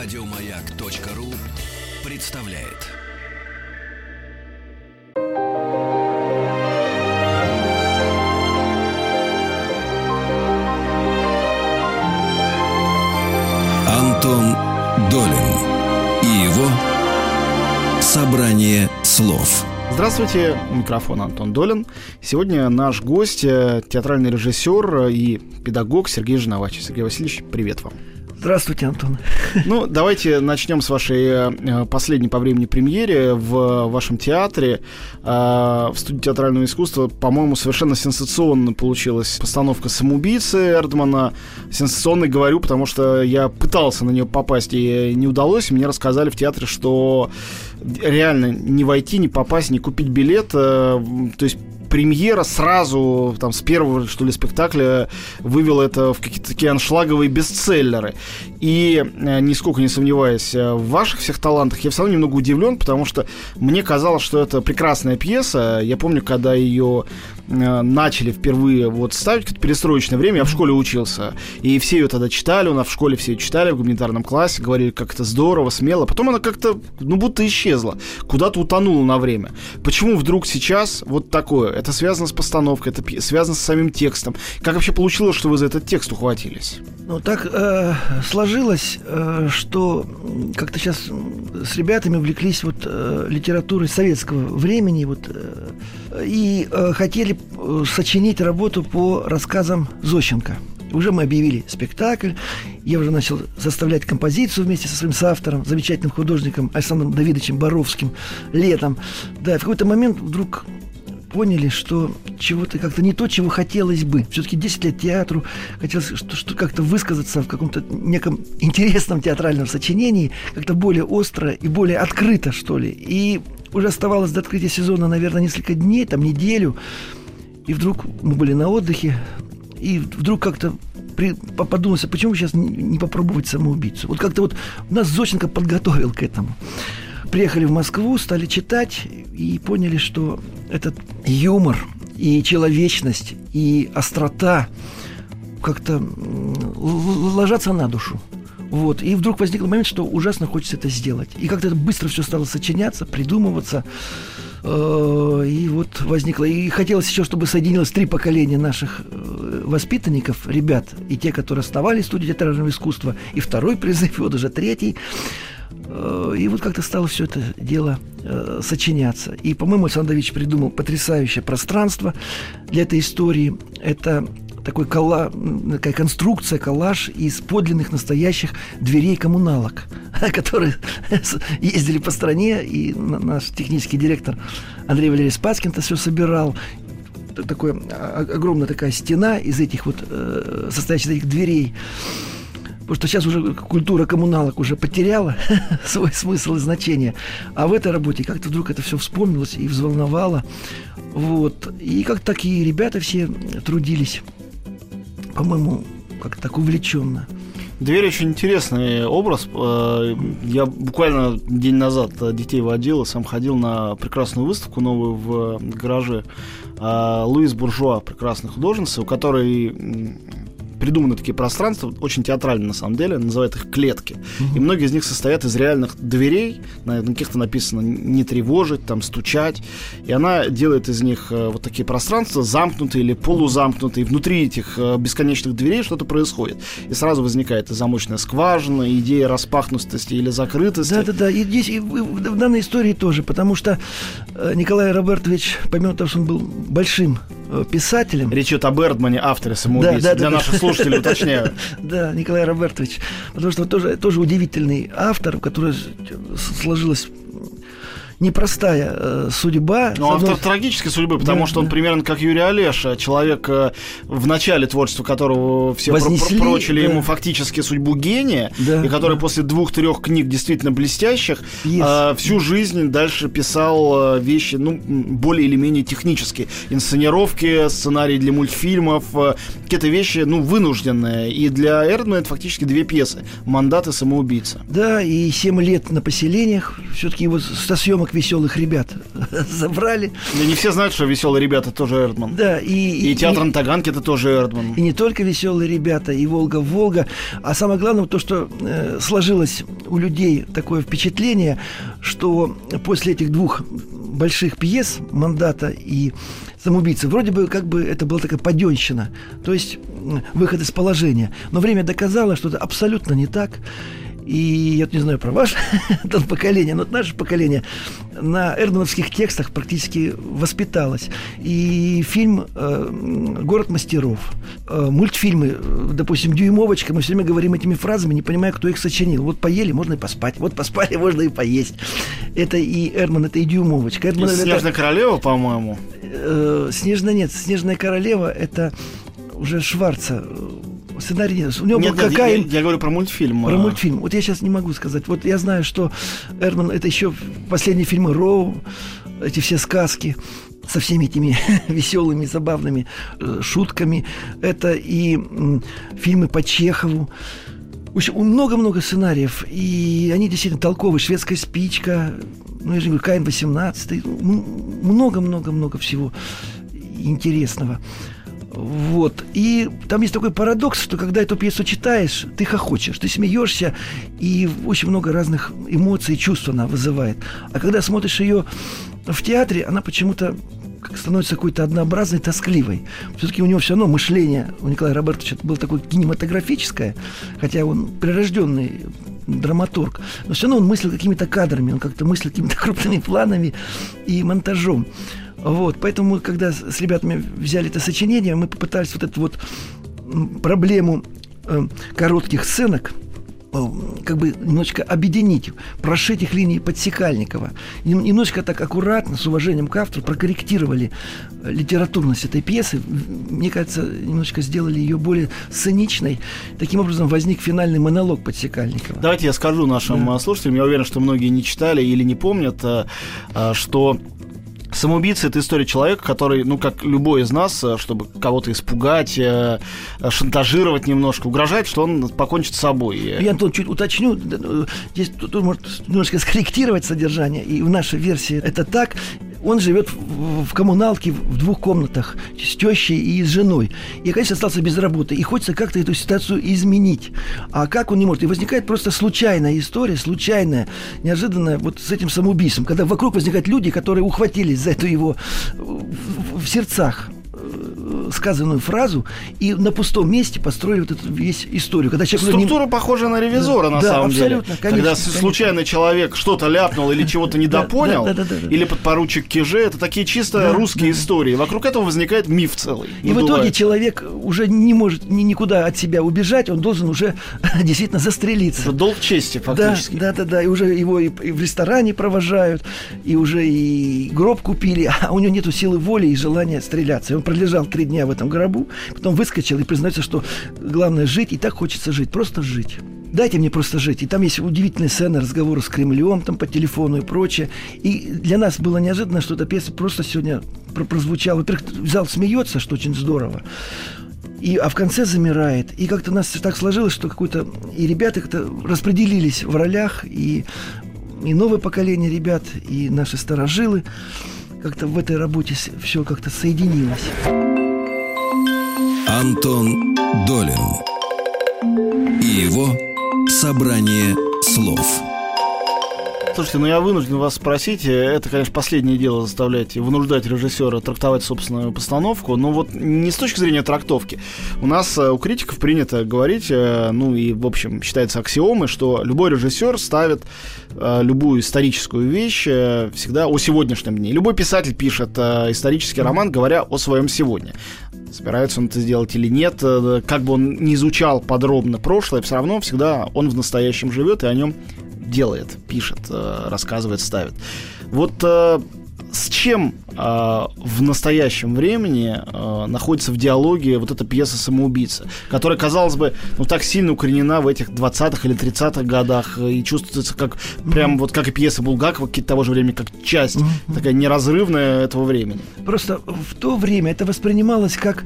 Радиомаяк.ру представляет. Антон Долин и его собрание слов. Здравствуйте, микрофон Антон Долин. Сегодня наш гость, э, театральный режиссер и педагог Сергей Жиновач. Сергей Васильевич, привет вам. Здравствуйте, Антон. Ну, давайте начнем с вашей э, последней по времени премьере в вашем театре. Э, в студии театрального искусства, по-моему, совершенно сенсационно получилась постановка «Самоубийцы» Эрдмана. Сенсационно говорю, потому что я пытался на нее попасть и не удалось. Мне рассказали в театре, что реально не войти, не попасть, не купить билет. Э, то есть премьера сразу, там, с первого, что ли, спектакля вывела это в какие-то такие аншлаговые бестселлеры. И, э, нисколько не сомневаясь э, в ваших всех талантах, я все равно немного удивлен, потому что мне казалось, что это прекрасная пьеса. Я помню, когда ее э, начали впервые вот ставить, как перестроечное время, я в школе учился, и все ее тогда читали, у нас в школе все ее читали, в гуманитарном классе, говорили, как это здорово, смело. Потом она как-то, ну, будто исчезла, куда-то утонула на время. Почему вдруг сейчас вот такое? Это связано с постановкой, это связано с самим текстом. Как вообще получилось, что вы за этот текст ухватились? Ну, так э, сложилось, э, что как-то сейчас с ребятами увлеклись вот э, литературой советского времени вот, э, и хотели сочинить работу по рассказам Зощенко. Уже мы объявили спектакль, я уже начал составлять композицию вместе со своим соавтором, замечательным художником Александром Давидовичем Боровским летом. Да, в какой-то момент вдруг поняли, что чего-то как-то не то, чего хотелось бы. Все-таки 10 лет театру, хотелось что, что как-то высказаться в каком-то неком интересном театральном сочинении, как-то более остро и более открыто, что ли. И уже оставалось до открытия сезона, наверное, несколько дней, там неделю. И вдруг мы были на отдыхе, и вдруг как-то при, подумалось, а почему сейчас не, попробовать самоубийцу? Вот как-то вот нас Зощенко подготовил к этому приехали в Москву, стали читать и поняли, что этот юмор и человечность, и острота как-то ложатся на душу. Вот. И вдруг возник момент, что ужасно хочется это сделать. И как-то это быстро все стало сочиняться, придумываться. Э, и вот возникло. И хотелось еще, чтобы соединилось три поколения наших э, воспитанников, ребят, и те, которые оставались в студии театрального искусства, и второй призыв, и вот уже третий. Э, и вот как-то стало все это дело э, сочиняться. И, по-моему, Александр Давидович придумал потрясающее пространство для этой истории. Это такой колла, такая конструкция, коллаж из подлинных настоящих дверей коммуналок, которые ездили по стране, и наш технический директор Андрей Валерьевич Спаскин это все собирал такой, а, огромная такая стена из этих вот, э, состоящих из этих дверей. Потому что сейчас уже культура коммуналок уже потеряла свой смысл и значение. А в этой работе как-то вдруг это все вспомнилось и взволновало. Вот. И как такие ребята все трудились, по-моему, как-то так увлеченно. Дверь очень интересный образ. Э, я буквально день назад детей водил, сам ходил на прекрасную выставку новую в гараже э, Луис Буржуа, прекрасный художница, у которой придуманы такие пространства, очень театрально на самом деле, называют их клетки. Mm-hmm. И многие из них состоят из реальных дверей, на каких-то написано не тревожить, там стучать. И она делает из них э, вот такие пространства, замкнутые или полузамкнутые. И внутри этих э, бесконечных дверей что-то происходит. И сразу возникает и замочная скважина, и идея распахнутости или закрытости. Да-да-да, и здесь и в, данной истории тоже, потому что э, Николай Робертович, помимо того, что он был большим писателем. Речь идет о Бердмане, авторе самоубийцы. Да, да, Для да, наших да. Слушателей уточняю. Да, Николай Робертович. Потому что тоже, тоже удивительный автор, который сложилась непростая э, судьба. Ну, автор одной... трагической судьбы, потому да, что он да. примерно как Юрий Олеша, человек, э, в начале творчества которого все Вознесли, про- прочили да. ему фактически судьбу гения, да, и который да. после двух-трех книг действительно блестящих yes. э, всю жизнь дальше писал э, вещи, ну, более или менее технические. Инсценировки, сценарии для мультфильмов, э, какие-то вещи, ну, вынужденные. И для Эрдмана это фактически две пьесы. «Мандат» и «Самоубийца». Да, и семь лет на поселениях. Все-таки его со съемок самых веселых ребят забрали. Да не все знают, что веселые ребята тоже Эрдман. Да, и... И, театр на Таганке это тоже Эрдман. И не только веселые ребята, и Волга-Волга. А самое главное, то, что э, сложилось у людей такое впечатление, что после этих двух больших пьес «Мандата» и «Самоубийцы» вроде бы как бы это была такая паденщина, то есть выход из положения. Но время доказало, что это абсолютно не так. И я не знаю про ваше поколение, но наше поколение на эрдмановских текстах практически воспиталось. И фильм э, «Город мастеров», э, мультфильмы, э, допустим, «Дюймовочка», мы все время говорим этими фразами, не понимая, кто их сочинил. Вот поели, можно и поспать. Вот поспали, можно и поесть. Это и Эрдман, это и «Дюймовочка». Эрдман, и «Снежная это... королева», по-моему. Э, «Снежная» нет, «Снежная королева» это уже Шварца сценарий нет. У него нет, был нет, какая... я, я говорю про мультфильм. Про мультфильм. Вот я сейчас не могу сказать. Вот я знаю, что Эрман это еще последние фильмы Роу, эти все сказки со всеми этими веселыми, забавными э, шутками. Это и м, фильмы по Чехову. В общем, много-много сценариев, и они действительно толковые. «Шведская спичка», ну, я же говорю, «Каин-18», много-много-много всего интересного. Вот. И там есть такой парадокс, что когда эту пьесу читаешь, ты хохочешь, ты смеешься, и очень много разных эмоций чувств она вызывает. А когда смотришь ее в театре, она почему-то становится какой-то однообразной, тоскливой. Все-таки у него все равно мышление, у Николая Робертовича было такое кинематографическое, хотя он прирожденный драматург, но все равно он мыслил какими-то кадрами, он как-то мыслил какими-то крупными планами и монтажом. Вот, поэтому мы, когда с ребятами взяли это сочинение, мы попытались вот эту вот проблему э, коротких сценок э, как бы немножечко объединить, прошить их линии Подсекальникова. Немножечко так аккуратно, с уважением к автору, прокорректировали э, литературность этой пьесы. Мне кажется, немножечко сделали ее более сценичной. Таким образом возник финальный монолог Подсекальникова. Давайте я скажу нашим да. слушателям, я уверен, что многие не читали или не помнят, что Самоубийца это история человека, который, ну, как любой из нас, э, чтобы кого-то испугать, э, э, шантажировать немножко, угрожает, что он покончит с собой. Я, Антон, чуть уточню, здесь тут, тут может немножко скорректировать содержание, и в нашей версии это так он живет в, коммуналке в двух комнатах с тещей и с женой. И, конечно, остался без работы. И хочется как-то эту ситуацию изменить. А как он не может? И возникает просто случайная история, случайная, неожиданная вот с этим самоубийством. Когда вокруг возникают люди, которые ухватились за эту его в, в сердцах сказанную фразу и на пустом месте построили вот эту весь историю. Когда человек Структура не... похожа на ревизора, да, на да, самом деле. Конечно, Когда конечно. случайный человек что-то ляпнул или чего-то недопонял, да, да, да, да, да, или подпоручик Киже, это такие чисто да, русские да. истории. Вокруг этого возникает миф целый. И в итоге человек уже не может ни, никуда от себя убежать, он должен уже действительно застрелиться. Это долг чести фактически. Да, да, да, да. И уже его и, и в ресторане провожают, и уже и гроб купили, а у него нету силы воли и желания стреляться. И он пролежал три дня в этом гробу, потом выскочил и признается, что главное жить, и так хочется жить, просто жить. Дайте мне просто жить. И там есть удивительные сцены разговора с Кремлем, там по телефону и прочее. И для нас было неожиданно, что эта песня просто сегодня прозвучала. Во-первых, зал смеется, что очень здорово. И, а в конце замирает. И как-то у нас так сложилось, что какой-то... И ребята как-то распределились в ролях, и, и новое поколение ребят, и наши старожилы. Как-то в этой работе все как-то соединилось. Антон Долин и его собрание слов. Слушайте, ну я вынужден вас спросить, это, конечно, последнее дело заставлять вынуждать режиссера трактовать собственную постановку, но вот не с точки зрения трактовки. У нас э, у критиков принято говорить, э, ну и, в общем, считается аксиомой, что любой режиссер ставит э, любую историческую вещь всегда о сегодняшнем дне. Любой писатель пишет исторический роман, говоря о своем сегодня собирается он это сделать или нет, э, как бы он не изучал подробно прошлое, все равно всегда он в настоящем живет и о нем делает, пишет, э, рассказывает, ставит. Вот э, с чем э, в настоящем времени э, находится в диалоге вот эта пьеса «Самоубийца», которая, казалось бы, ну так сильно укоренена в этих 20-х или 30-х годах и чувствуется как mm-hmm. прям вот как и пьеса Булгакова того же времени, как часть mm-hmm. такая неразрывная этого времени. Просто в то время это воспринималось как,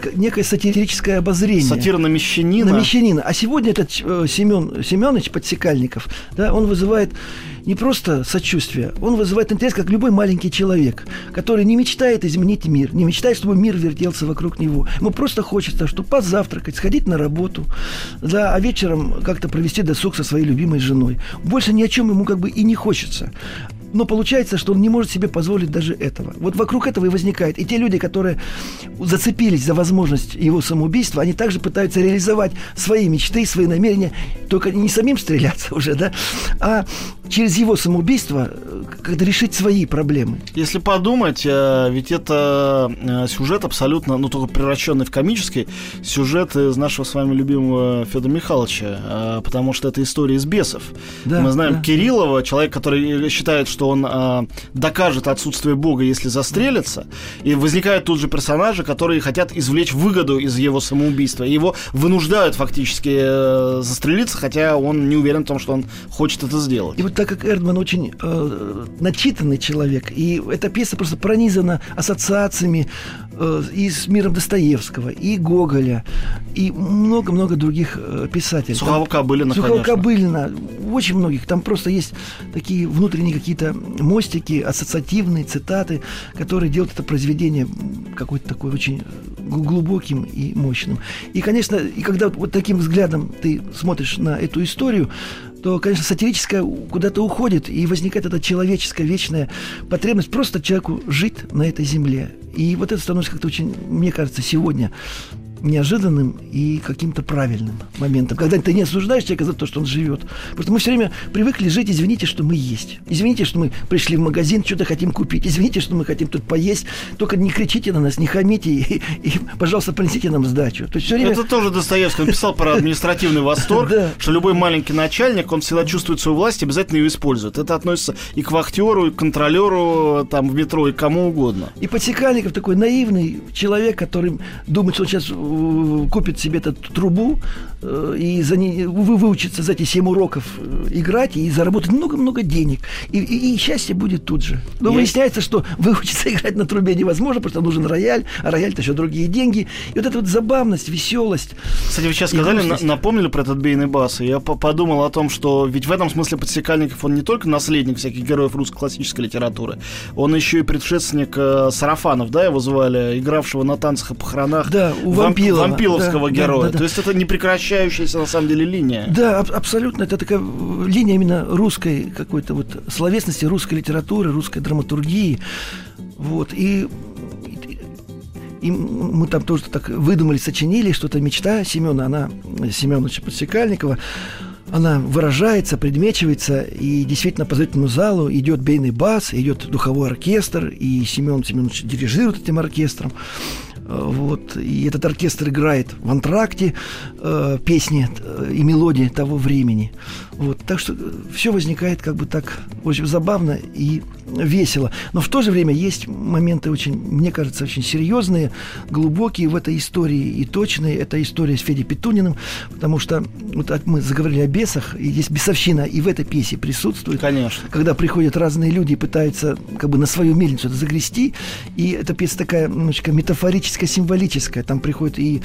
как некое сатирическое обозрение. Сатира на мещанина. На мещанина. А сегодня этот э, Семен Семенович Подсекальников, да, он вызывает не просто сочувствие, он вызывает интерес, как любой маленький человек, который не мечтает изменить мир, не мечтает, чтобы мир вертелся вокруг него. Ему просто хочется, чтобы позавтракать, сходить на работу, да, а вечером как-то провести досуг со своей любимой женой. Больше ни о чем ему как бы и не хочется. Но получается, что он не может себе позволить даже этого. Вот вокруг этого и возникает. И те люди, которые зацепились за возможность его самоубийства, они также пытаются реализовать свои мечты, свои намерения, только не самим стреляться уже, да, а через его самоубийство э, как-то решить свои проблемы. Если подумать, э, ведь это э, сюжет абсолютно, ну, только превращенный в комический, сюжет из нашего с вами любимого Федора Михайловича, потому что это история из бесов. Да, Мы знаем да. Кириллова, человек, который считает, что он докажет отсутствие Бога, если застрелится, и возникают тут же персонажи, которые хотят извлечь выгоду из его самоубийства, и его вынуждают фактически застрелиться, хотя он не уверен в том, что он хочет это сделать. И вот так как Эрдман очень э, начитанный человек, и эта пьеса просто пронизана ассоциациями э, и с миром Достоевского, и Гоголя, и много-много других э, писателей. Сухого Кобылина, Сухого Кобылина, очень многих. Там просто есть такие внутренние какие-то мостики, ассоциативные цитаты, которые делают это произведение какой-то такой очень глубоким и мощным. И, конечно, и когда вот таким взглядом ты смотришь на эту историю, то, конечно, сатирическое куда-то уходит, и возникает эта человеческая вечная потребность просто человеку жить на этой земле. И вот это становится как-то очень, мне кажется, сегодня неожиданным и каким-то правильным моментом, когда ты не осуждаешь человека за то, что он живет. Просто мы все время привыкли жить, извините, что мы есть. Извините, что мы пришли в магазин, что-то хотим купить. Извините, что мы хотим тут поесть. Только не кричите на нас, не хамите и, и пожалуйста, принесите нам сдачу. То есть все время... Это тоже Достоевский. Писал про административный восторг, что любой маленький начальник, он всегда чувствует свою власть и обязательно ее использует. Это относится и к вахтеру, и к контролеру там в метро, и кому угодно. И Подсекальников такой наивный человек, который думает, что он сейчас купит себе эту трубу э, и за ней, вы выучится за эти 7 уроков э, играть и заработать много-много денег. И, и, и счастье будет тут же. Но Я... выясняется, что выучиться играть на трубе невозможно, потому что нужен рояль, а рояль-то еще другие деньги. И вот эта вот забавность, веселость. Кстати, вы сейчас сказали, на, напомнили про этот бейный бас, и я подумал о том, что ведь в этом смысле Подсекальников, он не только наследник всяких героев русской классической литературы, он еще и предшественник э, Сарафанов, да, его звали, игравшего на танцах и похоронах. Да, у Вампилова. Вампиловского да, героя. Да, да, да. То есть это не прекращающаяся на самом деле линия. Да, аб- абсолютно. Это такая линия именно русской какой-то вот словесности, русской литературы, русской драматургии. Вот. И и мы там тоже так выдумали, сочинили что-то мечта Семена, она Семеновича Подсекальникова она выражается, предмечивается, и действительно по зрительному залу идет бейный бас, идет духовой оркестр, и Семен Семенович дирижирует этим оркестром. Вот, и этот оркестр играет в антракте э, песни э, и мелодии того времени. Вот, так что э, все возникает как бы так очень забавно и весело. Но в то же время есть моменты очень, мне кажется, очень серьезные, глубокие в этой истории и точные. Это история с Федей Петуниным, потому что вот мы заговорили о бесах, и здесь бесовщина и в этой пьесе присутствует. Конечно. Когда приходят разные люди и пытаются как бы на свою мельницу это загрести, и эта пьеса такая немножечко метафорическая, символическая. Там приходит и,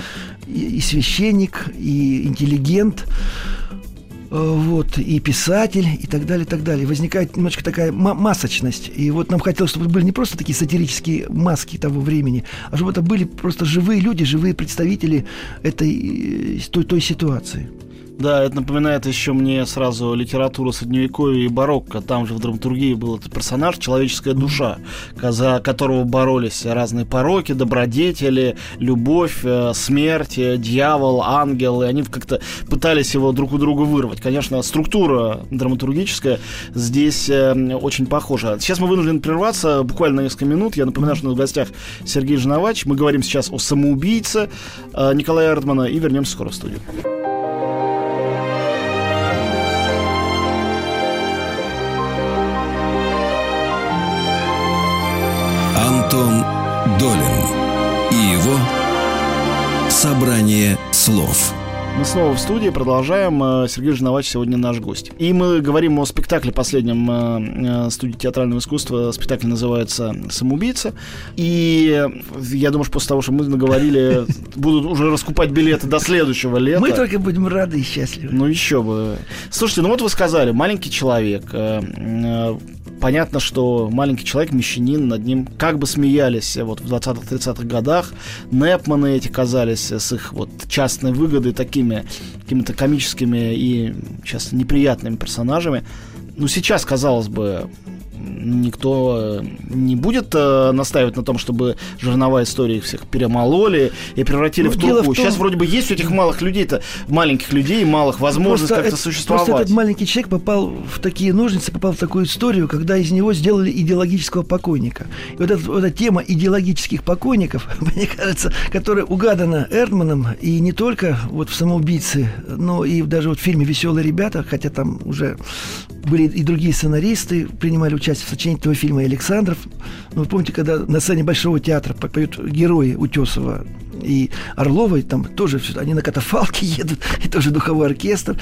и, и священник, и интеллигент, Э, вот, и писатель, и так далее, и так далее. Возникает немножко такая масочность. И вот нам хотелось, чтобы были не просто такие сатирические маски того времени, а чтобы это были просто живые люди, живые представители этой э, той, той ситуации. Да, это напоминает еще мне сразу литературу средневековья и барокко. Там же в драматургии был этот персонаж, человеческая душа, за которого боролись разные пороки, добродетели, любовь, э, смерть, э, дьявол, ангел. И они как-то пытались его друг у друга вырвать. Конечно, структура драматургическая здесь э, очень похожа. Сейчас мы вынуждены прерваться буквально на несколько минут. Я напоминаю, что у нас в гостях Сергей Жиновач. Мы говорим сейчас о самоубийце Николая Эрдмана и вернемся скоро в студию. «Собрание слов» Мы снова в студии, продолжаем. Э, Сергей Жиновач сегодня наш гость. И мы говорим о спектакле последнем э, э, студии театрального искусства. Спектакль называется «Самоубийца». И я думаю, что после того, что мы наговорили, будут уже раскупать билеты до следующего лета. Мы только будем рады и счастливы. Ну еще бы. Слушайте, ну вот вы сказали, маленький человек понятно, что маленький человек, мещанин, над ним как бы смеялись вот в 20-30-х годах. Непманы эти казались с их вот частной выгодой такими какими-то комическими и часто неприятными персонажами. Ну, сейчас, казалось бы, никто э, не будет э, настаивать на том, чтобы жерновая история их всех перемололи и превратили ну, в труху. В том... Сейчас вроде бы есть у этих малых людей-то, маленьких людей, малых возможностей как-то существовать. Просто этот маленький человек попал в такие ножницы, попал в такую историю, когда из него сделали идеологического покойника. И вот, эта, вот эта тема идеологических покойников, мне кажется, которая угадана Эрдманом, и не только вот в «Самоубийце», но и даже вот в фильме «Веселые ребята», хотя там уже были и другие сценаристы, принимали участие в сочинении этого фильма Александров. Ну, вы помните, когда на сцене Большого театра поют герои Утесова и Орловой, там тоже все, они на катафалке едут, и тоже духовой оркестр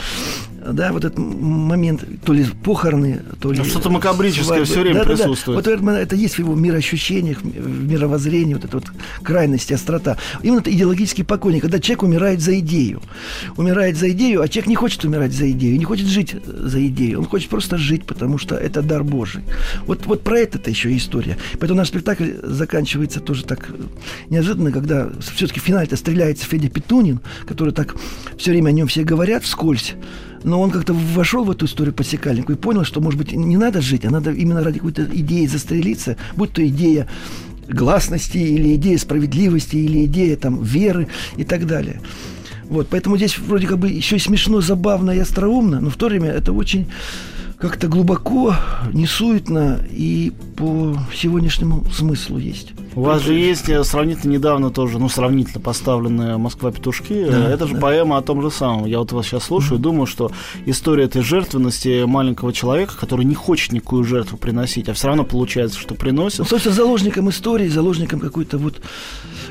да, вот этот момент, то ли похороны, то ли... Ну, что-то макабрическое свадьбы. все время да, присутствует. Да, да. Вот это есть в его мироощущениях, в мировоззрении, вот эта вот крайность, острота. Именно это идеологический покойник, когда человек умирает за идею. Умирает за идею, а человек не хочет умирать за идею, не хочет жить за идею. Он хочет просто жить, потому что это дар Божий. Вот, вот про это-то еще история. Поэтому наш спектакль заканчивается тоже так неожиданно, когда все-таки в финале-то стреляется Федя Петунин, который так все время о нем все говорят вскользь но он как-то вошел в эту историю подсекальнику и понял, что, может быть, не надо жить, а надо именно ради какой-то идеи застрелиться, будь то идея гласности или идея справедливости или идея там веры и так далее. Вот, поэтому здесь вроде как бы еще и смешно, забавно и остроумно, но в то время это очень как-то глубоко, несуетно и по сегодняшнему смыслу есть. У вас же есть сравнительно недавно тоже, ну, сравнительно поставленная «Москва-петушки». Да, Это же да. поэма о том же самом. Я вот вас сейчас слушаю и думаю, что история этой жертвенности маленького человека, который не хочет никакую жертву приносить, а все равно получается, что приносит. Ну, собственно, заложником истории, заложником какой-то вот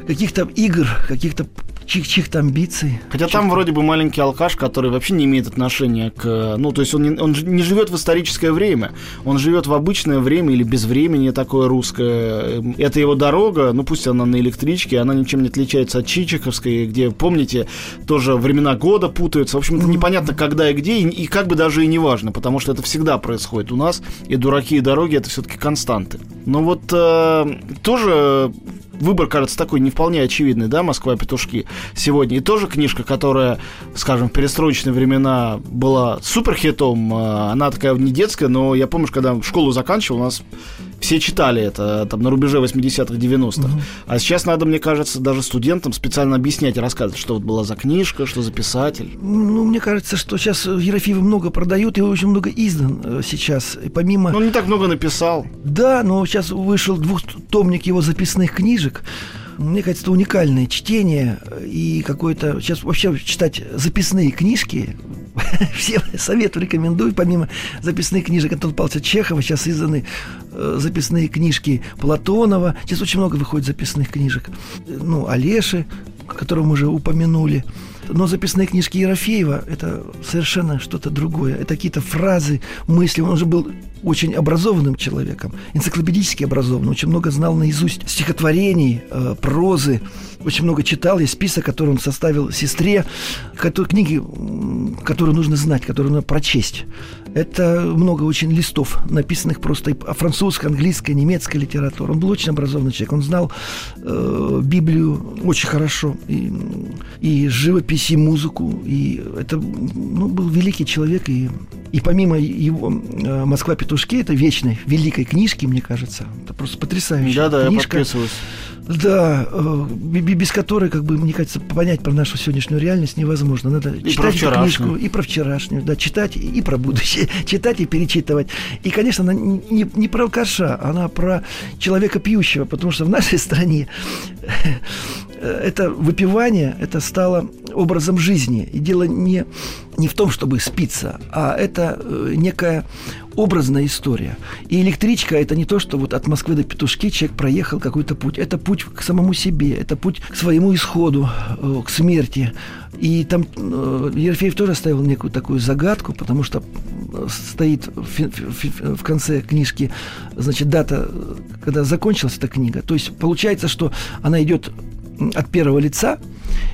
каких-то игр, каких-то чьих-то амбиций. Хотя чьих там вроде бы маленький алкаш, который вообще не имеет отношения к... Ну, то есть он не, он не живет в историческое время. Он живет в обычное время или без времени такое русское. Это его дорога, ну пусть она на электричке, она ничем не отличается от Чичиковской, где, помните, тоже времена года путаются. В общем, это непонятно когда и где, и, и как бы даже и не важно, потому что это всегда происходит у нас, и дураки и дороги это все-таки константы. Но вот э, тоже выбор кажется такой не вполне очевидный, да, «Москва. Петушки» сегодня. И тоже книжка, которая, скажем, в перестроечные времена была суперхитом. А, она такая не детская, но я помню, когда школу заканчивал, у нас все читали это там на рубеже 80-х, 90-х. Угу. А сейчас надо, мне кажется, даже студентам специально объяснять и рассказывать, что вот была за книжка, что за писатель. Ну, мне кажется, что сейчас Ерофеева много продают, и очень много издан э, сейчас. И помимо... Ну, он не так много написал. Да, но сейчас вышел двухтомник его записных книжек мне кажется, это уникальное чтение и какое-то... Сейчас вообще читать записные книжки всем советую, рекомендую. Помимо записных книжек Антона Павловича Чехова, сейчас изданы э, записные книжки Платонова. Сейчас очень много выходит записных книжек. Ну, Олеши, которого мы уже упомянули. Но записные книжки Ерофеева – это совершенно что-то другое. Это какие-то фразы, мысли. Он же был очень образованным человеком, энциклопедически образованным, очень много знал наизусть стихотворений, э, прозы, очень много читал. Есть список, который он составил сестре, которые, книги, которые нужно знать, которые нужно прочесть. Это много очень листов, написанных просто о французской, английской, немецкой литературе. Он был очень образованный человек. Он знал э, Библию очень хорошо. И, и живопись, и музыку. И это ну, был великий человек. И, и помимо его э, «Москва-петушки», это вечной, великой книжки, мне кажется. Это просто потрясающая да, да, книжка. я подписываюсь. Да, э, без которой, как бы, мне кажется, понять про нашу сегодняшнюю реальность невозможно. Надо и читать эту книжку и про вчерашнюю, да, читать и про будущее, читать и перечитывать. И, конечно, она не, не про алкаша, она про человека пьющего, потому что в нашей стране это выпивание, это стало образом жизни. И дело не, не в том, чтобы спиться, а это э, некая образная история. И электричка это не то, что вот от Москвы до Петушки человек проехал какой-то путь. Это путь к самому себе, это путь к своему исходу, э, к смерти. И там э, Ерфеев тоже оставил некую такую загадку, потому что стоит в конце книжки, значит, дата, когда закончилась эта книга. То есть получается, что она идет от первого лица,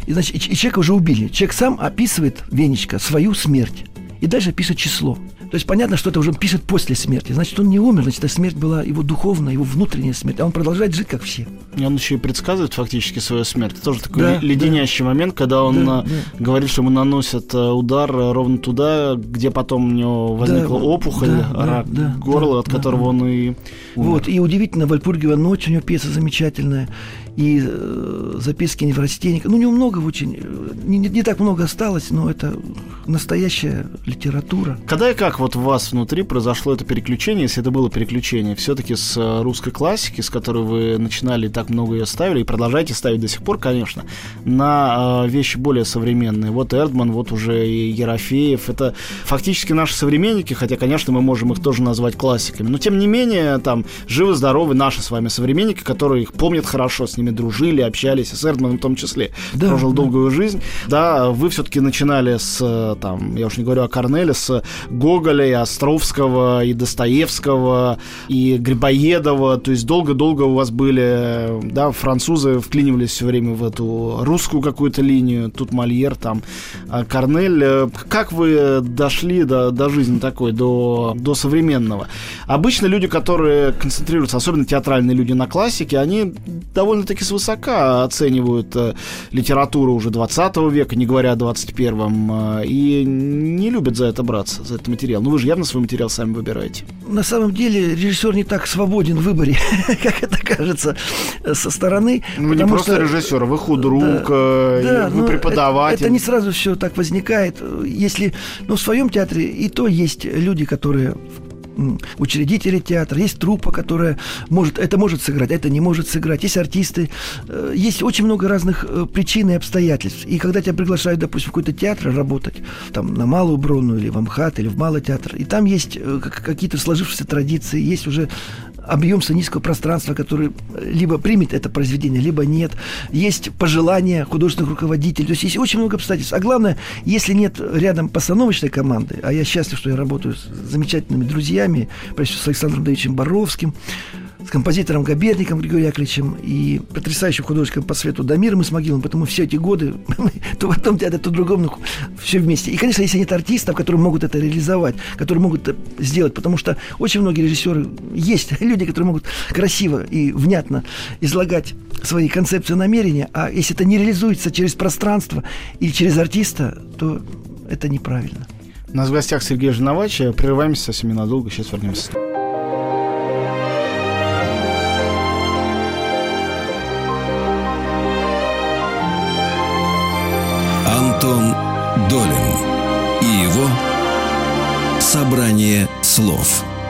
и, значит, и, и человека уже убили. Человек сам описывает, Венечка, свою смерть. И дальше пишет число. То есть понятно, что это уже пишет после смерти. Значит, он не умер, значит, эта смерть была его духовная, его внутренняя смерть. А он продолжает жить, как все. И он еще и предсказывает фактически свою смерть. Это тоже такой да, леденящий да. момент, когда он да, да. говорит, что ему наносят э, удар ровно туда, где потом у него возникла да, опухоль, да, рак да, горла, да, от которого да. он и умер. Вот, и удивительно, Вальпургиева ночь, у него пьеса замечательная и э, записки неврастенника. Ну, у него много очень, э, не, не, не так много осталось, но это настоящая литература. Когда и как вот у вас внутри произошло это переключение, если это было переключение, все-таки с э, русской классики, с которой вы начинали так много ее ставили и продолжаете ставить до сих пор, конечно, на э, вещи более современные. Вот Эрдман, вот уже и Ерофеев. Это фактически наши современники, хотя, конечно, мы можем их тоже назвать классиками. Но, тем не менее, там живы-здоровы наши с вами современники, которые их помнят хорошо, с ними дружили, общались, с Эрдманом в том числе. Да, прожил да. долгую жизнь. Да, вы все-таки начинали с, там, я уж не говорю о Корнеле, с Гоголя, и Островского, и Достоевского, и Грибоедова. То есть долго-долго у вас были, да, французы вклинивались все время в эту русскую какую-то линию. Тут Мольер, там а Корнель. Как вы дошли до, до жизни такой, до, до современного? Обычно люди, которые концентрируются, особенно театральные люди на классике, они довольно-таки свысока оценивают э, литературу уже 20 века, не говоря о 21-м, э, и не любят за это браться, за этот материал. Ну, вы же явно свой материал сами выбираете. На самом деле режиссер не так свободен в выборе, как это кажется э, со стороны. Ну, не просто что... режиссер, вы худрук, да, да, вы преподаватель. Это, это не сразу все так возникает. Если, ну, в своем театре и то есть люди, которые учредители театра, есть труппа, которая может, это может сыграть, это не может сыграть, есть артисты, э, есть очень много разных э, причин и обстоятельств. И когда тебя приглашают, допустим, в какой-то театр работать, там, на Малую Бронную или в Амхат, или в Малый театр, и там есть э, какие-то сложившиеся традиции, есть уже объем сценического пространства, который либо примет это произведение, либо нет. Есть пожелания художественных руководителей. То есть есть очень много обстоятельств. А главное, если нет рядом постановочной команды, а я счастлив, что я работаю с замечательными друзьями, прежде всего с Александром Давидовичем Боровским, с композитором Габерником Григорием Яковлевичем и потрясающим художником по свету Дамиром Исмагиловым, потому все эти годы то в одном театре, то в другом, ну, все вместе. И, конечно, если нет артистов, которые могут это реализовать, которые могут это сделать, потому что очень многие режиссеры есть, люди, которые могут красиво и внятно излагать свои концепции намерения, а если это не реализуется через пространство или через артиста, то это неправильно. У нас в гостях Сергей Жиновач. Прерываемся совсем ненадолго, сейчас вернемся.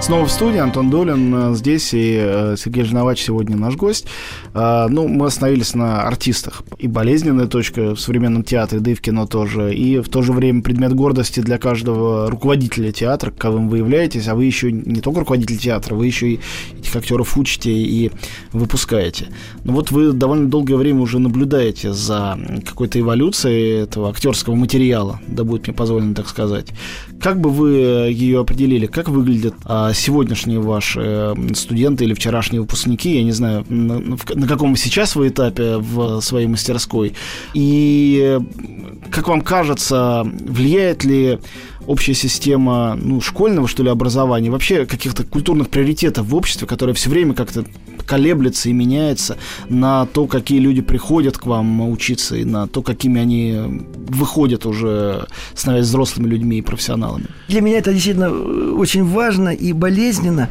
Снова в студии Антон Долин э, здесь и э, Сергей Жиновач сегодня наш гость. А, ну, мы остановились на артистах. И болезненная точка в современном театре, да и в кино тоже. И в то же время предмет гордости для каждого руководителя театра, каковым вы являетесь. А вы еще не только руководитель театра, вы еще и этих актеров учите и выпускаете. Но вот вы довольно долгое время уже наблюдаете за какой-то эволюцией этого актерского материала, да будет мне позволено так сказать. Как бы вы ее определили? Как выглядят а, сегодняшние ваши э, студенты или вчерашние выпускники? Я не знаю, на, на каком сейчас вы этапе в своей мастерской. И, как вам кажется, влияет ли общая система ну, школьного, что ли, образования, вообще каких-то культурных приоритетов в обществе, которое все время как-то колеблется и меняется на то, какие люди приходят к вам учиться, и на то, какими они выходят уже, становясь взрослыми людьми и профессионалами. Для меня это действительно очень важно и болезненно.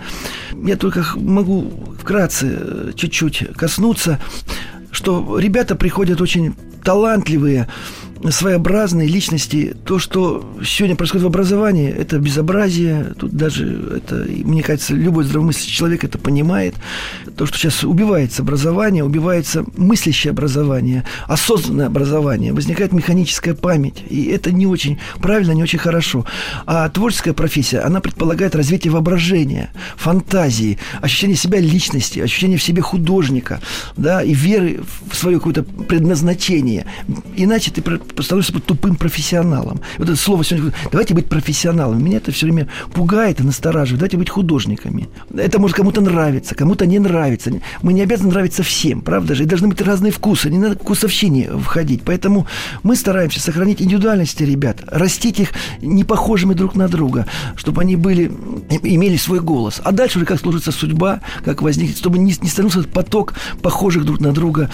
Я только могу вкратце чуть-чуть коснуться, что ребята приходят очень талантливые, своеобразные личности. То, что сегодня происходит в образовании, это безобразие. Тут даже это, мне кажется, любой здравомыслящий человек это понимает. То, что сейчас убивается образование, убивается мыслящее образование, осознанное образование, возникает механическая память. И это не очень правильно, не очень хорошо. А творческая профессия, она предполагает развитие воображения, фантазии, ощущение себя личности, ощущение в себе художника, да, и веры в свое какое-то предназначение. Иначе ты становишься тупым профессионалом. Вот это слово сегодня, давайте быть профессионалом. Меня это все время пугает и настораживает. Давайте быть художниками. Это может кому-то нравиться, кому-то не нравится. Мы не обязаны нравиться всем, правда же? И должны быть разные вкусы. Не надо вкусовщине входить. Поэтому мы стараемся сохранить индивидуальности ребят, растить их не похожими друг на друга, чтобы они были, имели свой голос. А дальше уже как сложится судьба, как возникнет, чтобы не, не становился поток похожих друг на друга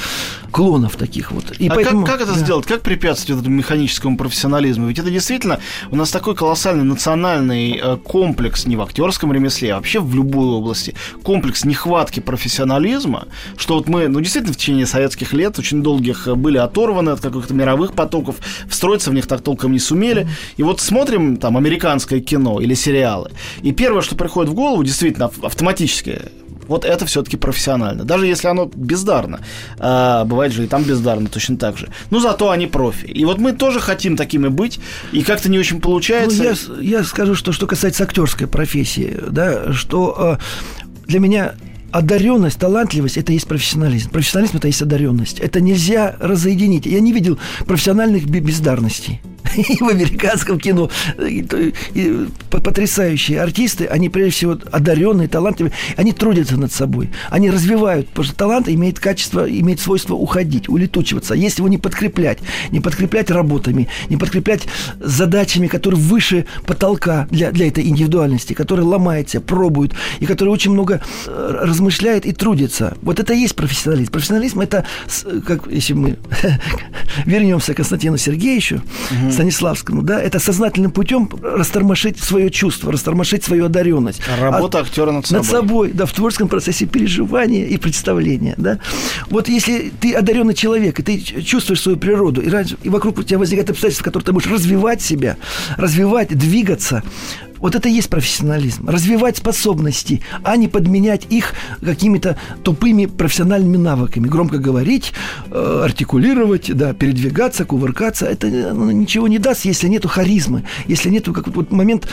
клонов таких вот. И а поэтому, как, как это да. сделать? Как препятствовать этому механическому профессионализму? Ведь это действительно у нас такой колоссальный национальный э, комплекс не в актерском ремесле, а вообще в любой области. Комплекс нехватки профессионализма, что вот мы, ну, действительно, в течение советских лет, очень долгих, э, были оторваны от каких-то мировых потоков, встроиться в них так толком не сумели. И вот смотрим там американское кино или сериалы, и первое, что приходит в голову, действительно, автоматически, вот это все-таки профессионально. Даже если оно бездарно. А, бывает же и там бездарно точно так же. Но зато они профи. И вот мы тоже хотим такими быть, и как-то не очень получается. Ну, я, я скажу, что что касается актерской профессии, да, что э, для меня одаренность, талантливость – это есть профессионализм. Профессионализм – это есть одаренность. Это нельзя разоединить. Я не видел профессиональных бездарностей. и в американском кино. И, и, потрясающие артисты, они прежде всего одаренные, талантливые, они трудятся над собой, они развивают, потому что талант имеет качество, имеет свойство уходить, улетучиваться. Если его не подкреплять, не подкреплять работами, не подкреплять задачами, которые выше потолка для, для этой индивидуальности, которые ломается, пробуют, и которые очень много э, размышляет и трудится. Вот это и есть профессионализм. Профессионализм это, как если мы вернемся к Константину Сергеевичу, угу. Станиславскому, да, это сознательным путем растормошить свое чувство, растормошить свою одаренность. Работа а, актера над собой. Над собой, да, в творческом процессе переживания и представления, да. Вот если ты одаренный человек, и ты чувствуешь свою природу, и, и вокруг у тебя возникает обстоятельства, в которых ты можешь развивать себя, развивать, двигаться, вот это и есть профессионализм. Развивать способности, а не подменять их какими-то тупыми профессиональными навыками. Громко говорить, э, артикулировать, да, передвигаться, кувыркаться. Это ну, ничего не даст, если нету харизмы, если нету как вот момент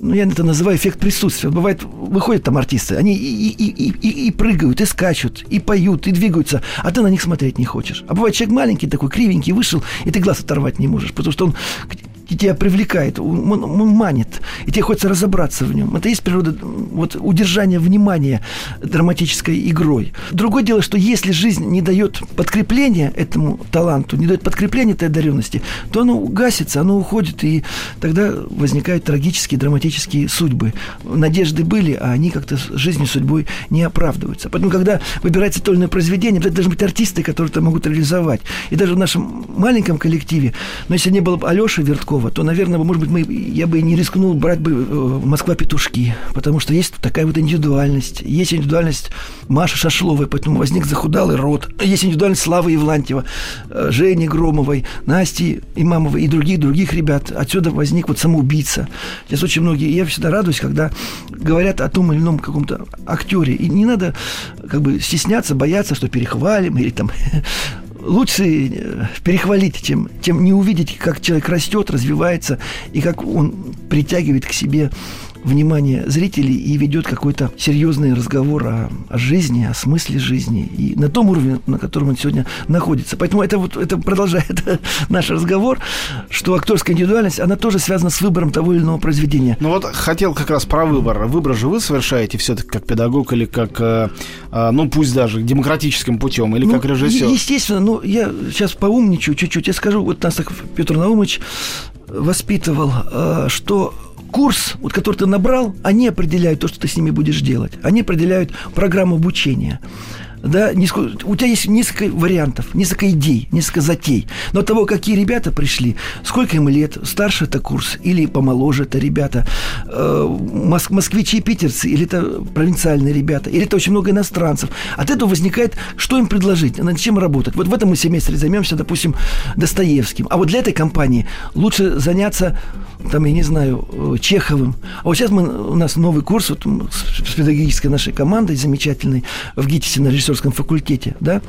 ну, я это называю эффект присутствия. Бывает, выходят там артисты, они и, и, и, и, и прыгают, и скачут, и поют, и двигаются, а ты на них смотреть не хочешь. А бывает, человек маленький такой, кривенький, вышел, и ты глаз оторвать не можешь, потому что он тебя привлекает, он, манит, и тебе хочется разобраться в нем. Это есть природа вот, удержания внимания драматической игрой. Другое дело, что если жизнь не дает подкрепления этому таланту, не дает подкрепления этой одаренности, то оно гасится, оно уходит, и тогда возникают трагические, драматические судьбы. Надежды были, а они как-то жизнью, судьбой не оправдываются. Поэтому, когда выбирается то или иное произведение, это должны быть артисты, которые это могут реализовать. И даже в нашем маленьком коллективе, но если не было бы Алеши Верткова, Пескова, то, наверное, может быть, мы, я бы не рискнул брать бы э, «Москва-петушки», потому что есть такая вот индивидуальность. Есть индивидуальность Маши Шашловой, поэтому возник захудалый род. Есть индивидуальность Славы Евлантьева, э, Жени Громовой, Насти Имамовой и других-других ребят. Отсюда возник вот самоубийца. Сейчас очень многие... Я всегда радуюсь, когда говорят о том или ином каком-то актере. И не надо как бы стесняться, бояться, что перехвалим или там лучше э, перехвалить, чем, чем не увидеть, как человек растет, развивается и как он притягивает к себе внимание зрителей и ведет какой-то серьезный разговор о, о жизни, о смысле жизни и на том уровне, на котором он сегодня находится. Поэтому это вот это продолжает наш разговор, что актерская индивидуальность, она тоже связана с выбором того или иного произведения. Ну вот хотел как раз про выбор. Выбор же вы совершаете все-таки как педагог или как, э, э, ну пусть даже демократическим путем, или ну, как режиссер? Естественно, ну я сейчас поумничаю чуть-чуть. Я скажу, вот нас так Петр Наумович воспитывал, э, что курс, вот, который ты набрал, они определяют то, что ты с ними будешь делать. Они определяют программу обучения. да, у тебя есть несколько вариантов, несколько идей, несколько затей. Но того, какие ребята пришли, сколько им лет, старше это курс или помоложе это ребята, э, моск- москвичи и питерцы, или это провинциальные ребята, или это очень много иностранцев. От этого возникает, что им предложить, над чем работать. Вот в этом мы семестре займемся, допустим, Достоевским. А вот для этой компании лучше заняться там, я не знаю, э, Чеховым. А вот сейчас мы, у нас новый курс вот, с педагогической нашей командой замечательной в ГИТИСе на режиссерском факультете, да,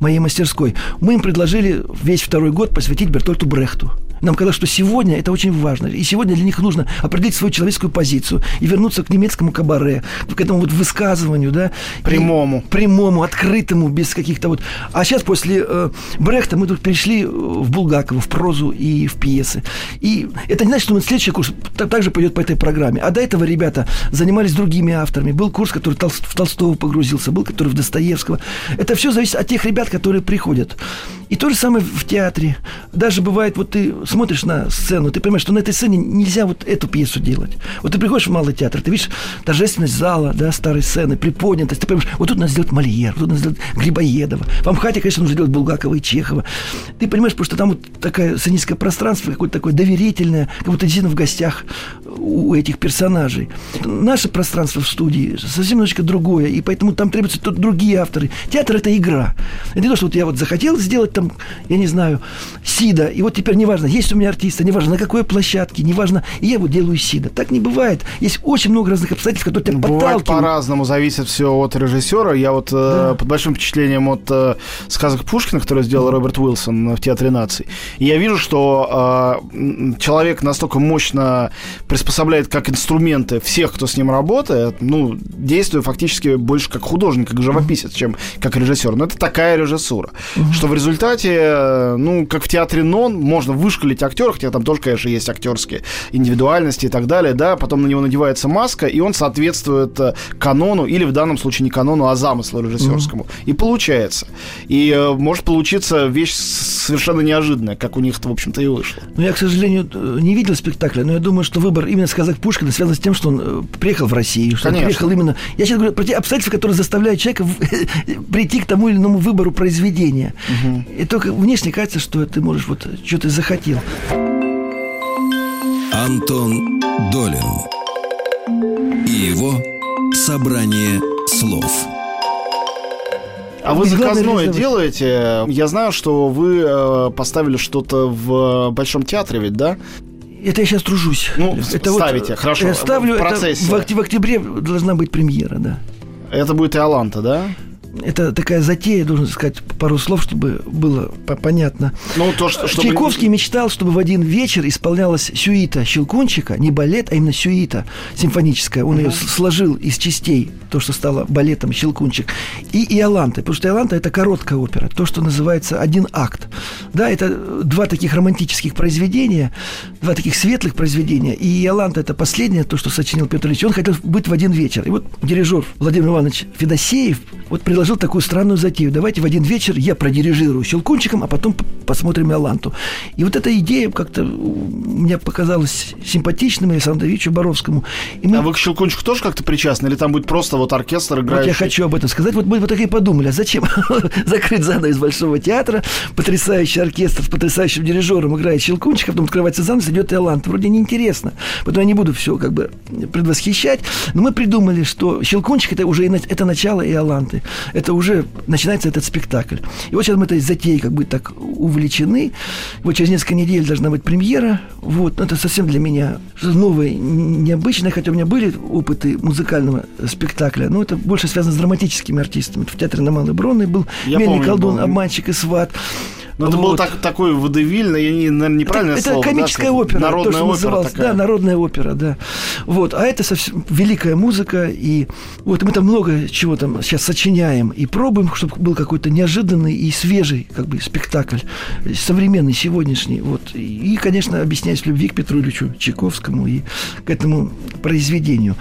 моей мастерской. Мы им предложили весь второй год посвятить Бертольту Брехту. Нам казалось, что сегодня это очень важно. И сегодня для них нужно определить свою человеческую позицию и вернуться к немецкому кабаре, к этому вот высказыванию, да. Прямому. И, прямому, открытому, без каких-то вот... А сейчас после э, Брехта мы тут перешли э, в Булгакова, в прозу и в пьесы. И это не значит, что мы следующий курс также пойдет по этой программе. А до этого ребята занимались другими авторами. Был курс, который в Толстого погрузился, был, который в Достоевского. Это все зависит от тех ребят, которые приходят. И то же самое в театре. Даже бывает, вот ты смотришь на сцену, ты понимаешь, что на этой сцене нельзя вот эту пьесу делать. Вот ты приходишь в малый театр, ты видишь торжественность зала, да, старой сцены, приподнятость, ты понимаешь, вот тут надо сделать Мольер, тут надо сделать Грибоедова. В Амхате, конечно, нужно сделать Булгакова и Чехова. Ты понимаешь, потому что там вот такое сценическое пространство, какое-то такое доверительное, как будто действительно в гостях у этих персонажей. Наше пространство в студии совсем немножечко другое, и поэтому там требуются тут другие авторы. Театр – это игра. Это не то, что вот я вот захотел сделать там, я не знаю, Сида, и вот теперь неважно, есть у меня артисты, неважно, на какой площадке, неважно, и я его делаю Сида. Так не бывает. Есть очень много разных обстоятельств, которые тебя Бывает подталкивают. по-разному, зависит все от режиссера. Я вот Да. э, под большим впечатлением от э, сказок Пушкина, которые сделал Роберт Уилсон в Театре наций. И я вижу, что э, человек настолько мощно приспособляет как инструменты всех, кто с ним работает, ну, действуя фактически больше как художник, как живописец, чем как режиссер. Но это такая режиссура, что в результате, э, ну, как в театре НОН, можно вышкалить актера, хотя там тоже, конечно, есть актерские индивидуальности и так далее, да, потом на него надевается маска, и он соответствует э, канону, или в данном случае не канону, а замыслу режиссерскому. И получается. И э, может получиться вещь совершенно неожиданная, как у них в общем-то, и вышло. Но я, к сожалению, не видел спектакля, но я думаю, что выбор именно сказок Пушкина связан с тем, что он э, приехал в Россию, что он Конечно. приехал именно... Я сейчас говорю про те обстоятельства, которые заставляют человека прийти к тому или иному выбору произведения. И только внешне кажется, что ты можешь вот что ты захотел. Антон Долин и его собрание слов. А вы И заказное делаете? Я знаю, что вы э, поставили что-то в Большом театре, ведь, да? Это я сейчас тружусь. Ну, это ставите, э, хорошо, Я ставлю, в это процессе. в, окте- в октябре должна быть премьера, да. Это будет Иоланта, да? Это такая затея, должен сказать пару слов, чтобы было по- понятно. Ну, то, что... чтобы- Чайковский мечтал, чтобы в один вечер исполнялась сюита Щелкунчика, не балет, а именно сюита симфоническая. Он ее с- сложил из частей, то, что стало балетом Щелкунчик, и Иоланта. Потому что Иоланта – это короткая опера, то, что называется один акт. Да, это два таких романтических произведения, два таких светлых произведения. И Иоланта – это последнее, то, что сочинил Петр Ильич. Он хотел быть в один вечер. И вот дирижер Владимир Иванович Федосеев вот предложил такую странную затею. Давайте в один вечер я продирижирую Щелкунчиком, а потом посмотрим Иоланту. И вот эта идея как-то мне показалась симпатичным Александру Давидовичу Боровскому. И мы А вы к Щелкунчику тоже как-то причастны? Или там будет просто вот оркестр вот играющий? я хочу об этом сказать. Вот мы вот так и подумали, а зачем закрыть занавес Большого театра, потрясающий оркестр с потрясающим дирижером играет Щелкунчик, а потом открывается занавес, идет Иолант. Вроде неинтересно. Поэтому я не буду все как бы предвосхищать. Но мы придумали, что Щелкунчик это уже это начало Иоланты. Это уже начинается этот спектакль. И вот сейчас мы этой затеей как бы так увлечены. Вот через несколько недель должна быть премьера. Вот, но это совсем для меня новое, необычное, хотя у меня были опыты музыкального спектакля, но это больше связано с драматическими артистами. В театре на Малой Бронной был Я Мельник помню, Колдун, был. обманщик и сват. Ну, это был Вот. так, такой водевильный, я не, наверное, неправильное это, слово. это комическая да, опера, Народная то, что опера называлось. такая. Да, народная опера, да. Вот, а это совсем великая музыка, и вот мы там много чего там сейчас сочиняем и пробуем, чтобы был какой-то неожиданный и свежий как бы спектакль, современный, сегодняшний. Вот. И, конечно, объясняюсь в любви к Петру Ильичу Чайковскому и к этому произведению.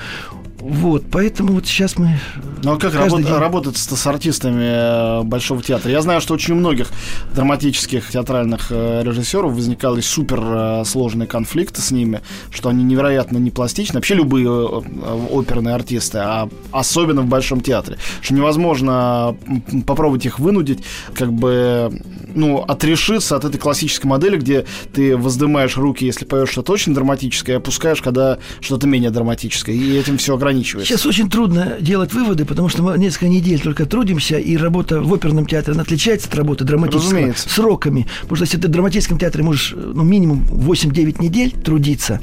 Вот, поэтому вот сейчас мы... Ну а как работ, день... работать с, артистами э, Большого театра? Я знаю, что очень у многих драматических театральных э, режиссеров возникали супер э, сложные конфликты с ними, что они невероятно не пластичны. Вообще любые оперные артисты, а особенно в Большом театре. Что невозможно попробовать их вынудить, как бы, ну, отрешиться от этой классической модели, где ты воздымаешь руки, если поешь что-то очень драматическое, и опускаешь, когда что-то менее драматическое. И этим все ограничивается. Сейчас очень трудно делать выводы, потому что мы несколько недель только трудимся, и работа в оперном театре она отличается от работы драматического Разумеется. сроками. Потому что если ты в драматическом театре можешь ну, минимум 8-9 недель трудиться,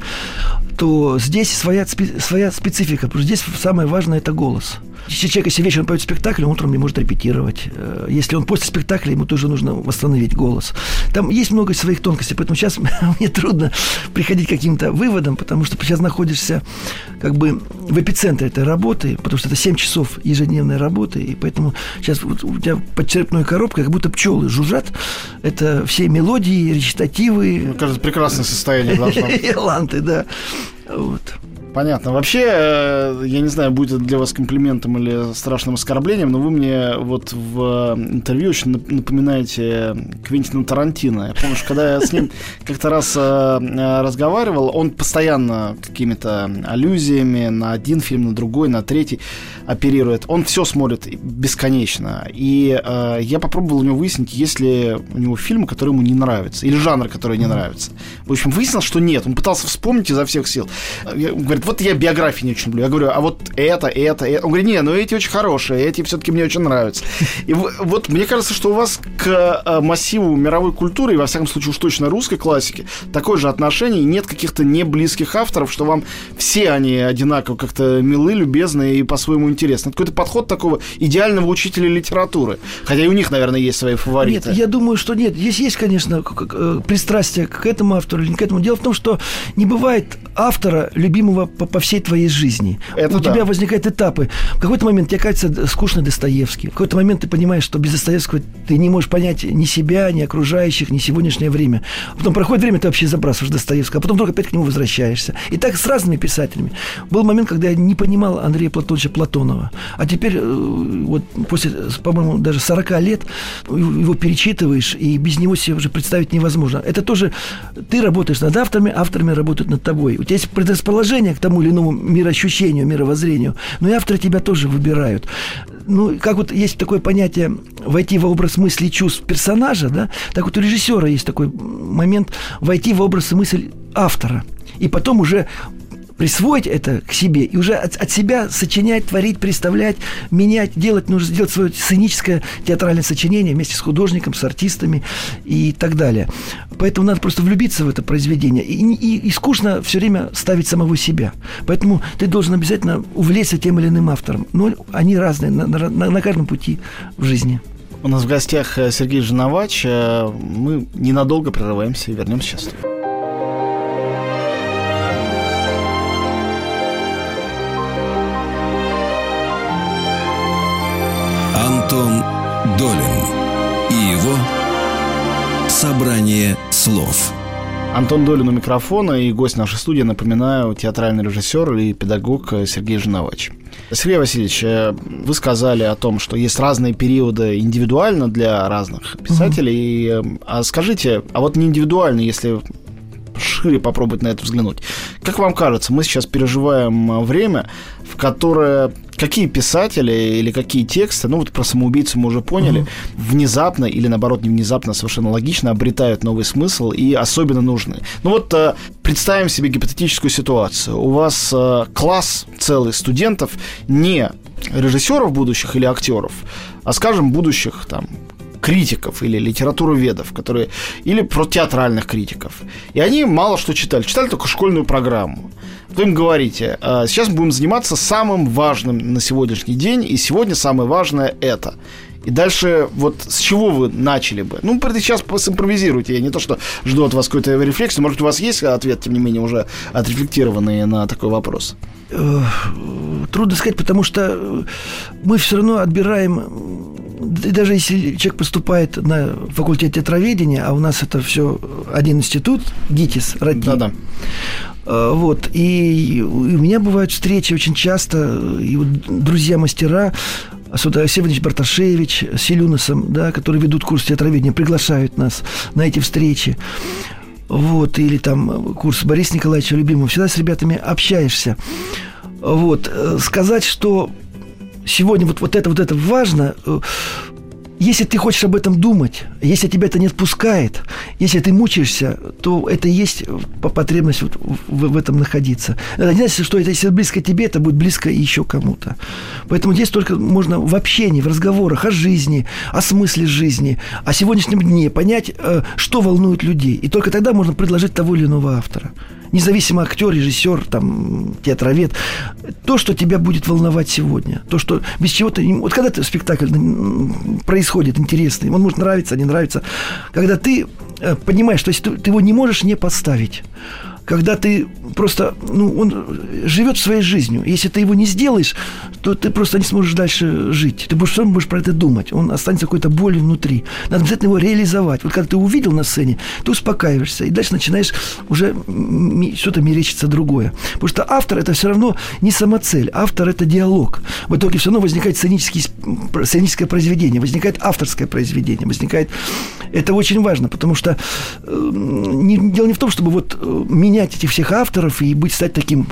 то здесь своя, своя специфика, потому что здесь самое важное – это голос. Если человек, если вечером поет спектакль, он утром не может репетировать. Э, если он после спектакля, ему тоже нужно восстановить голос. Там есть много своих тонкостей, поэтому сейчас мне трудно приходить к каким-то выводам, потому что сейчас находишься как бы в эпицентре этой работы, потому что это 7 часов ежедневной работы, и поэтому сейчас вот у тебя под черепной коробкой как будто пчелы жужжат. Это все мелодии, речитативы. Мне кажется, прекрасное состояние должно быть. Эланты, да. Вот. Понятно. Вообще, э, я не знаю, будет это для вас комплиментом или страшным оскорблением, но вы мне вот в интервью очень напоминаете Квентина Тарантино. Я помню, что когда я с ним как-то раз э, разговаривал, он постоянно какими-то аллюзиями на один фильм, на другой, на третий оперирует. Он все смотрит бесконечно. И э, я попробовал у него выяснить, есть ли у него фильмы, которые ему не нравятся, или жанр, который не нравится. В общем, выяснил, что нет. Он пытался вспомнить изо всех сил. Я, говорит, вот я биографии не очень люблю. Я говорю, а вот это, это, это. Он говорит, не, ну эти очень хорошие, эти все-таки мне очень нравятся. И вот мне кажется, что у вас к э, массиву мировой культуры, и во всяком случае уж точно русской классики, такое же отношение, и нет каких-то неблизких авторов, что вам все они одинаково как-то милы, любезны и по-своему интересны. Это какой-то подход такого идеального учителя литературы. Хотя и у них, наверное, есть свои фавориты. Нет, я думаю, что нет. Здесь есть, конечно, пристрастие к этому автору или не к этому. Дело в том, что не бывает автора, любимого по, по всей твоей жизни. Это У да. тебя возникают этапы. В какой-то момент тебе кажется скучно Достоевский. В какой-то момент ты понимаешь, что без Достоевского ты не можешь понять ни себя, ни окружающих, ни сегодняшнее время. Потом проходит время, ты вообще забрасываешь Достоевского, а потом вдруг опять к нему возвращаешься. И так с разными писателями. Был момент, когда я не понимал Андрея Платоновича Платонова. А теперь, э, вот после, по-моему, даже 40 лет его перечитываешь, и без него себе уже представить невозможно. Это тоже ты работаешь над авторами, авторами работают над тобой. У тебя есть предрасположение к тому или иному мироощущению, мировоззрению, но и авторы тебя тоже выбирают. Ну, как вот есть такое понятие войти в образ мысли и чувств персонажа, да, так вот у режиссера есть такой момент войти в образ и мысль автора. И потом уже присвоить это к себе и уже от, от себя сочинять, творить, представлять, менять, делать, нужно сделать свое сценическое театральное сочинение вместе с художником, с артистами и так далее. Поэтому надо просто влюбиться в это произведение. И, и, и скучно все время ставить самого себя. Поэтому ты должен обязательно увлечься тем или иным автором. Но они разные на, на, на каждом пути в жизни. У нас в гостях э, Сергей Жиновач. Э, мы ненадолго прерываемся и вернемся сейчас. «Собрание слов». Антон Долин у микрофона и гость нашей студии, напоминаю, театральный режиссер и педагог Сергей Жиновач. Сергей Васильевич, э, вы сказали о том, что есть разные периоды индивидуально для разных писателей. Mm-hmm. А скажите, а вот не индивидуально, если шире попробовать на это взглянуть. Как вам кажется, мы сейчас переживаем время, в которое какие писатели или какие тексты, ну вот про самоубийцу мы уже поняли, угу. внезапно или наоборот не внезапно, совершенно логично обретают новый смысл и особенно нужны. Ну вот э, представим себе гипотетическую ситуацию. У вас э, класс целый студентов не режиссеров будущих или актеров, а, скажем, будущих там критиков или литературоведов, которые или про театральных критиков. И они мало что читали, читали только школьную программу. Вы им говорите, «А, сейчас мы будем заниматься самым важным на сегодняшний день, и сегодня самое важное это. И дальше вот с чего вы начали бы? Ну, сейчас симпровизируйте. Я не то, что жду от вас какой-то рефлексии. Может, у вас есть ответ, тем не менее, уже отрефлектированный на такой вопрос? Трудно сказать, потому что мы все равно отбираем даже если человек поступает на факультет театроведения, а у нас это все один институт, ГИТИС, РАТИ. Да-да. Э, вот. И у меня бывают встречи очень часто, и вот друзья-мастера, особенно Владимирович Барташевич с Селюносом, да, которые ведут курс театроведения, приглашают нас на эти встречи. Вот, или там курс Бориса Николаевича Любимого. Всегда с ребятами общаешься. Вот. Э, сказать, что сегодня вот, вот это вот это важно, э, если ты хочешь об этом думать, если тебя это не отпускает, если ты мучаешься, то это и есть потребность вот в, в этом находиться. Это не значит, что это, если близко тебе, это будет близко и еще кому-то. Поэтому здесь только можно в общении, в разговорах о жизни, о смысле жизни, о сегодняшнем дне понять, э, что волнует людей. И только тогда можно предложить того или иного автора независимо актер, режиссер, там, театровед, то, что тебя будет волновать сегодня, то, что без чего то Вот когда ты спектакль происходит интересный, он может нравиться, не нравиться, когда ты э, понимаешь, что если ты, ты его не можешь не поставить, когда ты просто, ну, он живет своей жизнью. Если ты его не сделаешь, то ты просто не сможешь дальше жить. Ты будешь, все равно будешь про это думать. Он останется какой-то болью внутри. Надо обязательно его реализовать. Вот когда ты увидел на сцене, ты успокаиваешься. И дальше начинаешь уже что-то мерещиться другое. Потому что автор это все равно не самоцель. Автор это диалог. В итоге все равно возникает сценический, сценическое произведение, возникает авторское произведение, возникает... Это очень важно, потому что э, не, дело не в том, чтобы вот э, менять этих всех авторов и быть стать таким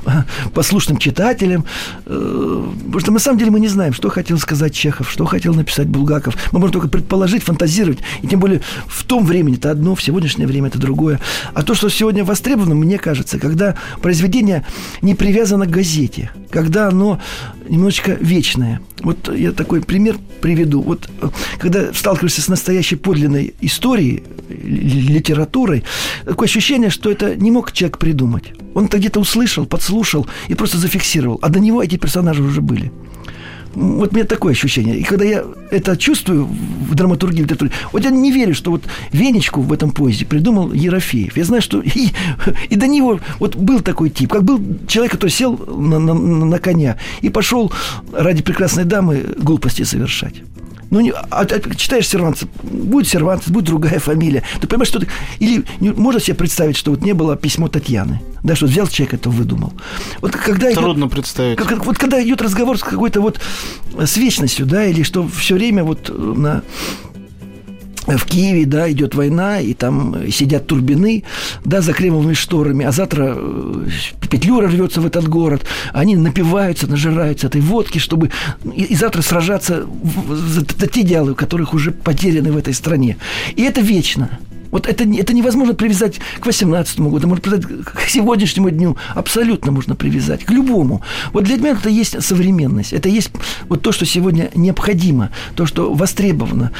послушным читателем. Э, потому что на самом деле мы не знаем, что хотел сказать Чехов, что хотел написать Булгаков. Мы можем только предположить, фантазировать. И тем более в том времени это одно, в сегодняшнее время это другое. А то, что сегодня востребовано, мне кажется, когда произведение не привязано к газете, когда оно немножечко вечное. Вот я такой пример приведу. Вот э, когда сталкиваешься с настоящей подлинной историей, литературой, такое ощущение, что это не мог человек придумать. Он это где-то услышал, подслушал и просто зафиксировал. А до него эти персонажи уже были. Вот у меня такое ощущение. И когда я это чувствую в драматургии, вот я не верю, что вот Венечку в этом поезде придумал Ерофеев. Я знаю, что и, и до него вот был такой тип, как был человек, который сел на, на, на коня и пошел ради прекрасной дамы глупости совершать. Ну, не, а, а, читаешь Серванца, будет Серванц, будет другая фамилия. Ты понимаешь, что ты... Или не, можно себе представить, что вот не было письмо Татьяны. Да, что взял человек это выдумал. Вот когда Трудно идет, представить. Как, вот когда идет разговор с какой-то вот с вечностью, да, или что все время вот на в Киеве, да, идет война, и там сидят турбины, да, за кремовыми шторами, а завтра э, Петлюра рвется в этот город, они напиваются, нажираются этой водки, чтобы и, и завтра сражаться за, за те идеалы, которых уже потеряны в этой стране. И это вечно. Вот это, это невозможно привязать к 18 году, можно привязать к сегодняшнему дню. Абсолютно можно привязать, к любому. Вот для меня это есть современность. Это есть вот то, что сегодня необходимо, то, что востребовано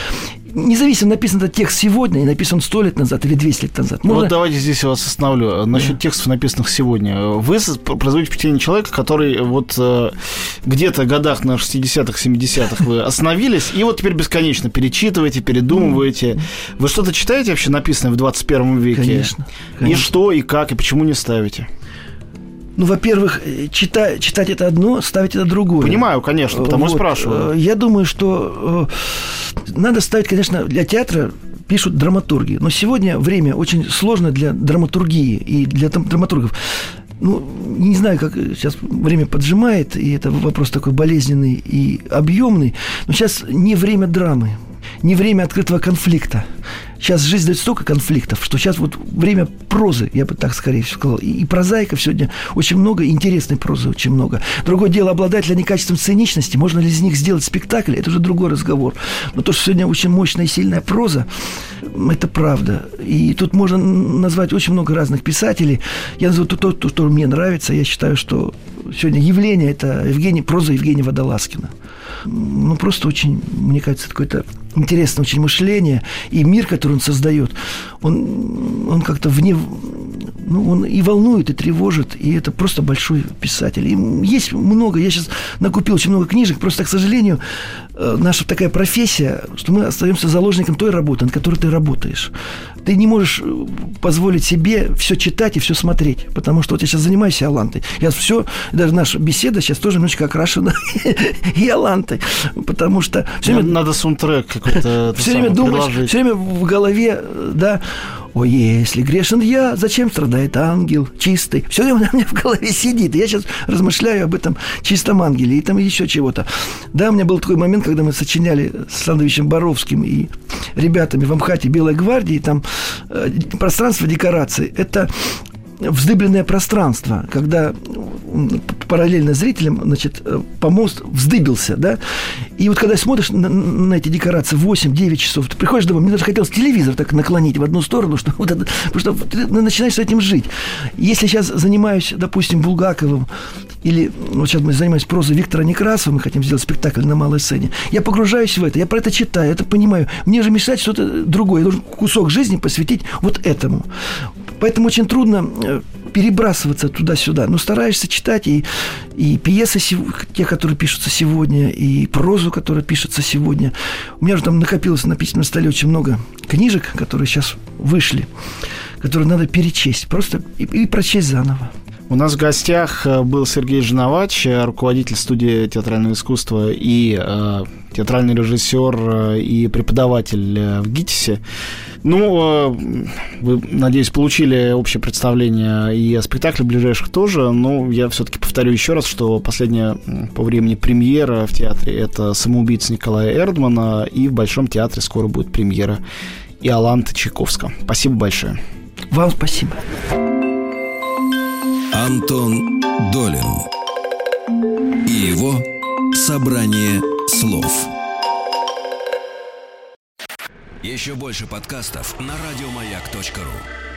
независимо, написан этот текст сегодня и написан сто лет назад или 200 лет назад. Можно... Вот давайте здесь я вас остановлю. Насчет да. текстов, написанных сегодня. Вы производите впечатление человека, который вот э, где-то в годах на 60-х, 70-х вы остановились, и вот теперь бесконечно перечитываете, передумываете. Вы что-то читаете вообще написанное в 21 веке? Конечно. конечно. И что, и как, и почему не ставите? Ну, во-первых, читать, читать это одно, ставить это другое. Понимаю, конечно, потому вот. спрашиваю. Э, я думаю, что э, надо ставить, конечно, для театра пишут драматурги. Но сегодня время очень сложно для драматургии и для драматургов. Ну, не знаю, как сейчас время поджимает, и это вопрос такой болезненный и объемный, но сейчас не время драмы не время открытого конфликта. Сейчас жизнь дает столько конфликтов, что сейчас вот время прозы, я бы так скорее всего сказал. И, и прозаиков сегодня очень много, интересной прозы очень много. Другое дело, обладать ли они качеством сценичности, можно ли из них сделать спектакль, это уже другой разговор. Но то, что сегодня очень мощная и сильная проза, это правда. И тут можно назвать очень много разных писателей. Я назову то, то, то что мне нравится. Я считаю, что сегодня явление – это Евгений, проза Евгения Водолазкина. Ну, просто очень, мне кажется, какой-то интересное очень мышление, и мир, который он создает, он, он как-то вне, ну, он и волнует, и тревожит, и это просто большой писатель. И есть много, я сейчас накупил очень много книжек, просто, к сожалению, э, наша такая профессия, что мы остаемся заложником той работы, над которой ты работаешь. Ты не можешь э, позволить себе все читать и все смотреть, потому что вот я сейчас занимаюсь Алантой. Я все, даже наша беседа сейчас тоже немножечко окрашена и Алантой, потому что... Все время, надо саундтрек какой-то Все время думаешь, все время в голове, да, о, если грешен я, зачем страдает ангел чистый? Все время у меня в голове сидит. я сейчас размышляю об этом чистом ангеле и там еще чего-то. Да, у меня был такой момент, когда мы сочиняли с Андовичем Боровским и ребятами в Амхате Белой гвардии, там э, пространство декораций. Это вздыбленное пространство, когда параллельно зрителям, значит, э, помост вздыбился, да, и вот когда смотришь на, на эти декорации 8-9 часов, ты приходишь домой, мне даже хотелось телевизор так наклонить в одну сторону, что вот это, потому что ты начинаешь с этим жить. Если сейчас занимаюсь, допустим, Булгаковым, или вот сейчас мы занимаемся прозой Виктора Некрасова, мы хотим сделать спектакль на малой сцене, я погружаюсь в это, я про это читаю, это понимаю. Мне же мешать что-то другое, я должен кусок жизни посвятить вот этому. Поэтому очень трудно э, перебрасываться туда-сюда. Но стараешься читать и, и пьесы, те, которые пишутся сегодня, и прозу, которая пишется сегодня. У меня же там накопилось на письменном столе очень много книжек, которые сейчас вышли, которые надо перечесть, просто и, и прочесть заново. У нас в гостях э, был Сергей Жиновач, э, руководитель студии театрального искусства и э, театральный режиссер э, и преподаватель в ГИТИСе. Ну, вы, надеюсь, получили общее представление и о спектакле ближайших тоже, но я все-таки повторю еще раз, что последняя по времени премьера в театре – это «Самоубийца» Николая Эрдмана, и в Большом театре скоро будет премьера Иоланта Чайковского. Спасибо большое. Вам спасибо. Антон Долин и его «Собрание слов». Еще больше подкастов на радиомаяк.ру